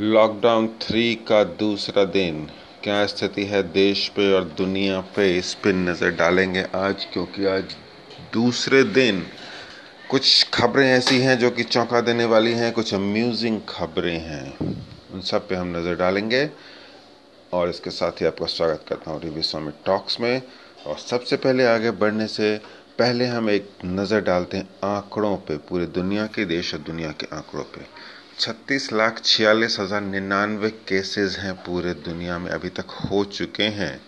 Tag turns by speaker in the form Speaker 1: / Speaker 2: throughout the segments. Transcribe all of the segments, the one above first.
Speaker 1: Lockdown three का दूसरा दिन। क्या स्थिति है देश पे और दुनिया पे? इस पर नज़र डालेंगे आज, क्योंकि आज दूसरे दिन कुछ खबरें ऐसी हैं जो कि चौंका देने वाली हैं, कुछ अम्यूजिंग खबरें हैं। उन सब पे हम नज़र डालेंगे। और इसके साथ ही आपका स्वागत करता हूँ रिवी स्वामी टॉक्स में। और सबसे पहले आगे बढ़ने से पहले हम एक नज़र डालते हैं आंकड़ों पे, पूरे दुनिया के देश और दुनिया के आंकड़ों पे। छत्तीस लाख छियालीस हज़ार निन्यानवे केसेस हैं पूरे दुनिया में, अभी तक हो चुके हैं।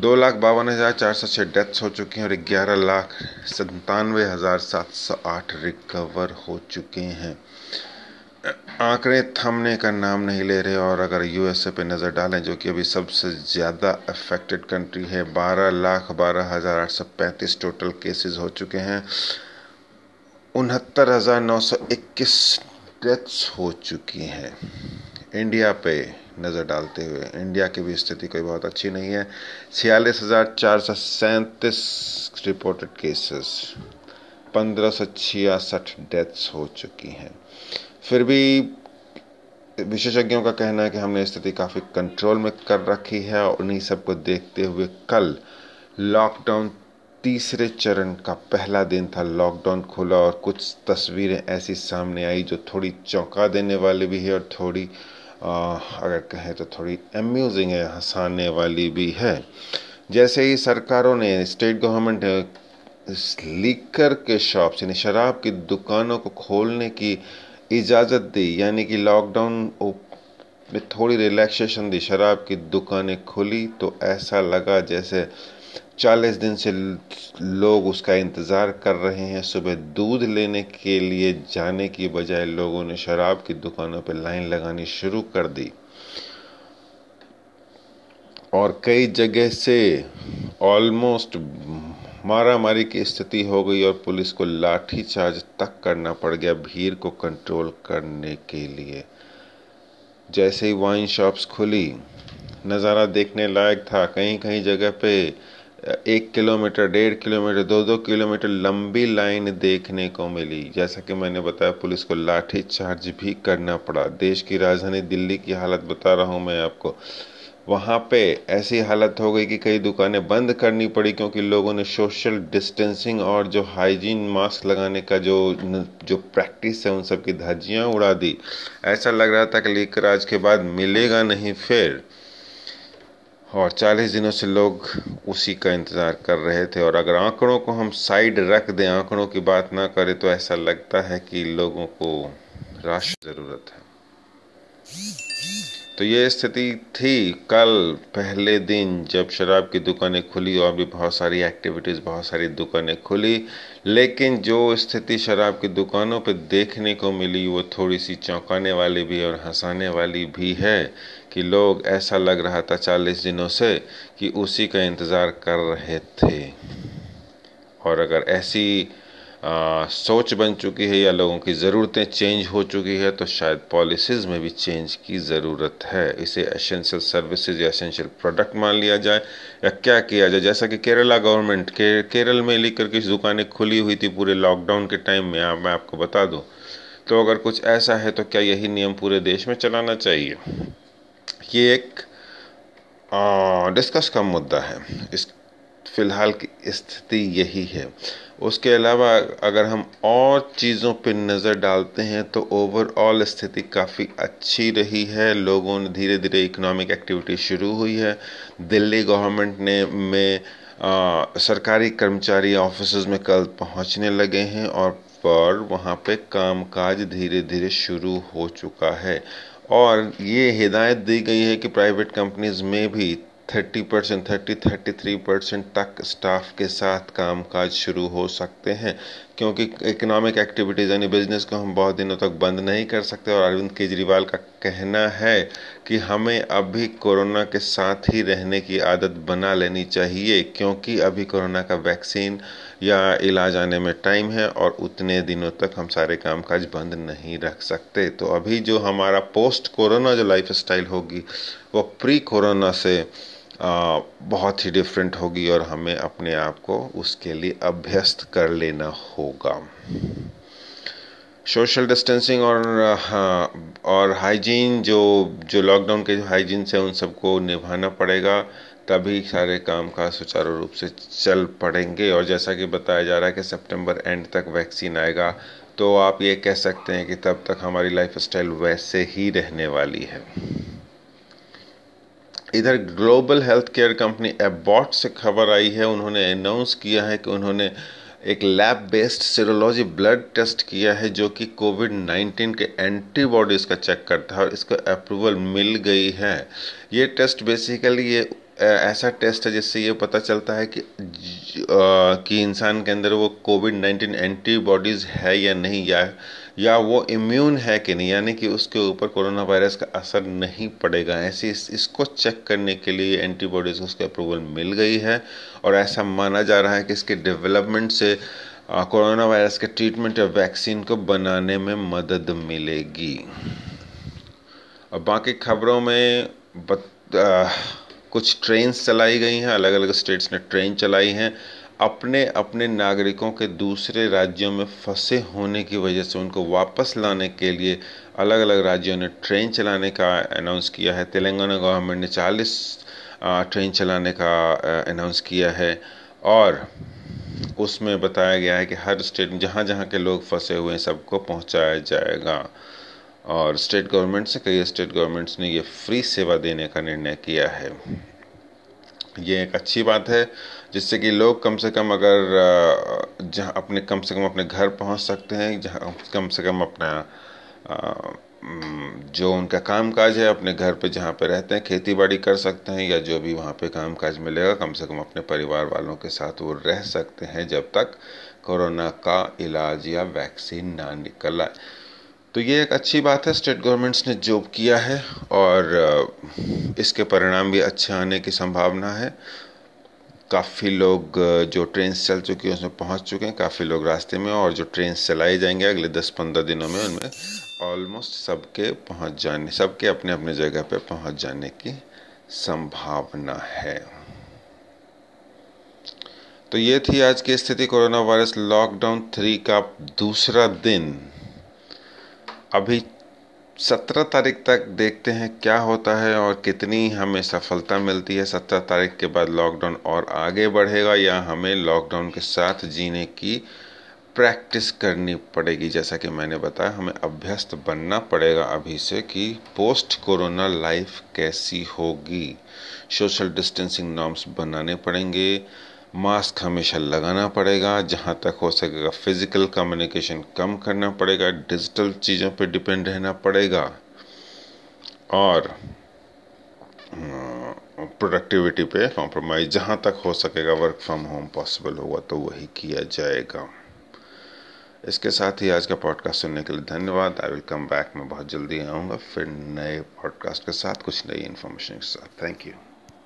Speaker 1: दो लाख बावन हज़ार चार सौ छः डेथ्स हो चुके हैं और ग्यारह लाख संतानवे हज़ार सात सौ आठ रिकवर हो चुके हैं। आंकड़े थमने का नाम नहीं ले रहे और अगर यूएसए पे नज़र डालें, जो कि अभी सबसे ज़्यादा अफेक्टेड कंट्री है, बारह लाख बारह हज़ार आठ सौ पैंतीस टोटल केसेस हो चुके हैं। उनहत्तर हज़ार नौ सौ इक्कीस डेथ्स हो चुकी हैं। इंडिया पे नज़र डालते हुए, इंडिया की भी स्थिति कोई बहुत अच्छी नहीं है। छियालीस हज़ार चार सौ सैंतीस रिपोर्टेड केसेस, पंद्रह सौ छियासठ डेथ्स हो चुकी हैं। फिर भी विशेषज्ञों का कहना है कि हमने स्थिति काफ़ी कंट्रोल में कर रखी है और उन्हीं सबको देखते हुए कल लॉकडाउन तीसरे चरण का पहला दिन था। लॉकडाउन खुला और कुछ तस्वीरें ऐसी सामने आई जो थोड़ी चौंका देने वाली भी है और थोड़ी आ, अगर कहें तो थोड़ी अम्यूजिंग है हंसाने वाली भी है। जैसे ही सरकारों ने स्टेट गवर्नमेंट लीकर के शॉप्स यानी शराब की दुकानों को खोलने की इजाज़त दी यानी कि लॉकडाउन में थोड़ी रिलैक्सेशन दी शराब की दुकानें खुली तो ऐसा लगा जैसे चालीस दिन से लोग उसका इंतज़ार कर रहे हैं। सुबह दूध लेने के लिए जाने की बजाय लोगों ने शराब की दुकानों पर लाइन लगानी शुरू कर दी। और कई जगह से ऑलमोस्ट मारा मारी की स्थिति हो गई और पुलिस को लाठी चार्ज तक करना पड़ गया भीड़ को कंट्रोल करने के लिए। जैसे ही वाइन शॉप्स खुली, नज़ारा देखने लायक था। कहीं कहीं जगह पे एक किलोमीटर, डेढ़ किलोमीटर, दो दो किलोमीटर लंबी लाइन देखने को मिली। जैसा कि मैंने बताया, पुलिस को लाठी चार्ज भी करना पड़ा। देश की राजधानी दिल्ली की हालत बता रहा हूँ मैं आपको। वहाँ पे ऐसी हालत हो गई कि कई दुकानें बंद करनी पड़ी क्योंकि लोगों ने सोशल डिस्टेंसिंग और जो हाइजीन मास्क लगाने का जो जो प्रैक्टिस है, उन सब की धज्जियाँ उड़ा दी। ऐसा लग रहा था कि लेकर आज के बाद मिलेगा नहीं फिर। और 40 दिनों से लोग उसी का इंतज़ार कर रहे थे। और अगर आंकड़ों को हम साइड रख दें, आंकड़ों की बात ना करें तो ऐसा लगता है कि लोगों को राशि ज़रूरत है। तो ये स्थिति थी कल पहले दिन जब शराब की दुकानें खुली और भी बहुत सारी एक्टिविटीज़ बहुत सारी दुकानें खुली। लेकिन जो स्थिति शराब की दुकानों पे देखने को मिली, वो थोड़ी सी चौंकाने वाली भी और हंसाने वाली भी है कि लोग ऐसा लग रहा था चालीस दिनों से कि उसी का इंतज़ार कर रहे थे। और अगर ऐसी सोच बन चुकी है या लोगों की ज़रूरतें चेंज हो चुकी है तो शायद पॉलिसीज़ में भी चेंज की ज़रूरत है। इसे एसेंशियल सर्विसेज़ या एसेंशियल प्रोडक्ट मान लिया जाए या क्या किया जाए? जैसा कि केरला गवर्नमेंट के केरल में लेकर के दुकानें खुली हुई थी पूरे लॉकडाउन के टाइम में आ, मैं आपको बता दूँ। तो अगर कुछ ऐसा है तो क्या यही नियम पूरे देश में चलाना चाहिए? ये एक डिस्कस का मुद्दा है। इस फ़िलहाल की स्थिति यही है। उसके अलावा अगर हम और चीज़ों पर नज़र डालते हैं तो ओवरऑल स्थिति काफ़ी अच्छी रही है। लोगों ने धीरे धीरे इकोनॉमिक एक्टिविटी शुरू हुई है। दिल्ली गवर्नमेंट ने में आ, सरकारी कर्मचारी ऑफ़िस में कल पहुँचने लगे हैं और पर वहाँ पे कामकाज धीरे धीरे शुरू हो चुका है। और ये हिदायत दी गई है कि प्राइवेट कंपनीज़ में भी thirty percent thirty thirty three percent तक स्टाफ के साथ काम काज शुरू हो सकते हैं, क्योंकि इकोनॉमिक एक्टिविटीज़ यानी बिज़नेस को हम बहुत दिनों तक बंद नहीं कर सकते और अरविंद केजरीवाल का कहना है कि हमें अभी कोरोना के साथ ही रहने की आदत बना लेनी चाहिए, क्योंकि अभी कोरोना का वैक्सीन या इलाज आने में टाइम है और उतने दिनों तक हम सारे काम काज बंद नहीं रख सकते। तो अभी जो हमारा पोस्ट कोरोना जो लाइफ स्टाइल होगी वो प्री कोरोना से आ, बहुत ही डिफरेंट होगी और हमें अपने आप को उसके लिए अभ्यस्त कर लेना होगा। सोशल डिस्टेंसिंग और और हाइजीन जो जो लॉकडाउन के जो हाइजीन से उन सबको निभाना पड़ेगा। तभी सारे काम का सुचारू रूप से चल पड़ेंगे। और जैसा कि बताया जा रहा है कि सितंबर एंड तक वैक्सीन आएगा तो आप ये कह सकते हैं कि तब तक हमारी लाइफ स्टाइल वैसे ही रहने वाली है। इधर global health care company Abbott से खबर आई है। उन्होंने अनाउंस किया है कि उन्होंने एक lab based serology blood test किया है, जो कि कोविड 19 के एंटीबॉडीज़ का चेक करता है और इसको अप्रूवल मिल गई है। ये टेस्ट बेसिकली ये ऐसा टेस्ट है जिससे ये पता चलता है कि आ, कि इंसान के अंदर वो कोविड नाइन्टीन एंटीबॉडीज़ है या नहीं या या वो इम्यून है कि नहीं यानी कि उसके ऊपर कोरोना वायरस का असर नहीं पड़ेगा। ऐसे इस, इसको चेक करने के लिए एंटीबॉडीज़ उसके अप्रूवल मिल गई है और ऐसा माना जा रहा है कि इसके डेवलपमेंट से कोरोना वायरस के ट्रीटमेंट या वैक्सीन को बनाने में मदद मिलेगी। और बाकी खबरों में बत, आ, कुछ ट्रेन चलाई गई हैं अलग अलग स्टेट्स ने ट्रेन चलाई हैं। अपने अपने नागरिकों के दूसरे राज्यों में फंसे होने की वजह से उनको वापस लाने के लिए अलग अलग राज्यों ने ट्रेन चलाने का अनाउंस किया है। तेलंगाना गवर्नमेंट ने 40 ट्रेन चलाने का अनाउंस किया है। और उसमें बताया गया है कि हर स्टेट जहाँ जहाँ के लोग फंसे हुए हैं, सबको पहुँचाया जाएगा। और स्टेट गवर्नमेंट से कई स्टेट गवर्नमेंट्स ने ये फ्री सेवा देने का निर्णय किया है। ये एक अच्छी बात है, जिससे कि लोग कम से कम अगर जहाँ अपने, कम से कम अपने घर पहुँच सकते हैं, जहाँ कम से कम अपना जो उनका काम काज है, अपने घर पे जहाँ पे रहते हैं खेती बाड़ी कर सकते हैं, या जो भी वहाँ पे काम काज मिलेगा, कम से कम अपने परिवार वालों के साथ वो रह सकते हैं, जब तक कोरोना का इलाज या वैक्सीन ना निकल आए। तो ये एक अच्छी बात है स्टेट गवर्नमेंट्स ने जो किया है और इसके परिणाम भी अच्छे आने की संभावना है। काफ़ी लोग जो ट्रेन चल चुकी है, उसमें पहुँच चुके हैं। काफ़ी लोग रास्ते में और जो ट्रेन चलाई जाएँगे अगले दस पंद्रह दिनों में, उनमें ऑलमोस्ट सबके पहुँच जाने, सबके अपने अपने जगह पे पहुँच जाने की संभावना है। तो ये थी आज की स्थिति, कोरोना वायरस लॉकडाउन थ्री का दूसरा दिन। अभी सत्रह तारीख तक देखते हैं क्या होता है और कितनी हमें सफलता मिलती है। सत्रह तारीख के बाद लॉकडाउन और आगे बढ़ेगा या हमें लॉकडाउन के साथ जीने की प्रैक्टिस करनी पड़ेगी? जैसा कि मैंने बताया, हमें अभ्यस्त बनना पड़ेगा अभी से कि पोस्ट कोरोना लाइफ कैसी होगी। सोशल डिस्टेंसिंग नॉर्म्स बनाने पड़ेंगे। मास्क हमेशा लगाना पड़ेगा, जहाँ तक हो सकेगा फ़िज़िकल कम्युनिकेशन कम करना पड़ेगा डिजिटल चीज़ों पे डिपेंड रहना पड़ेगा। और प्रोडक्टिविटी पे कॉम्प्रोमाइज़ जहाँ तक हो सकेगा वर्क फ्रॉम होम पॉसिबल होगा तो वही किया जाएगा। इसके साथ ही आज का पॉडकास्ट सुनने के लिए धन्यवाद। आई विल कम बैक मैं बहुत जल्दी आऊँगा फिर नए पॉडकास्ट के साथ, कुछ नई इन्फॉर्मेशन के साथ। Thank you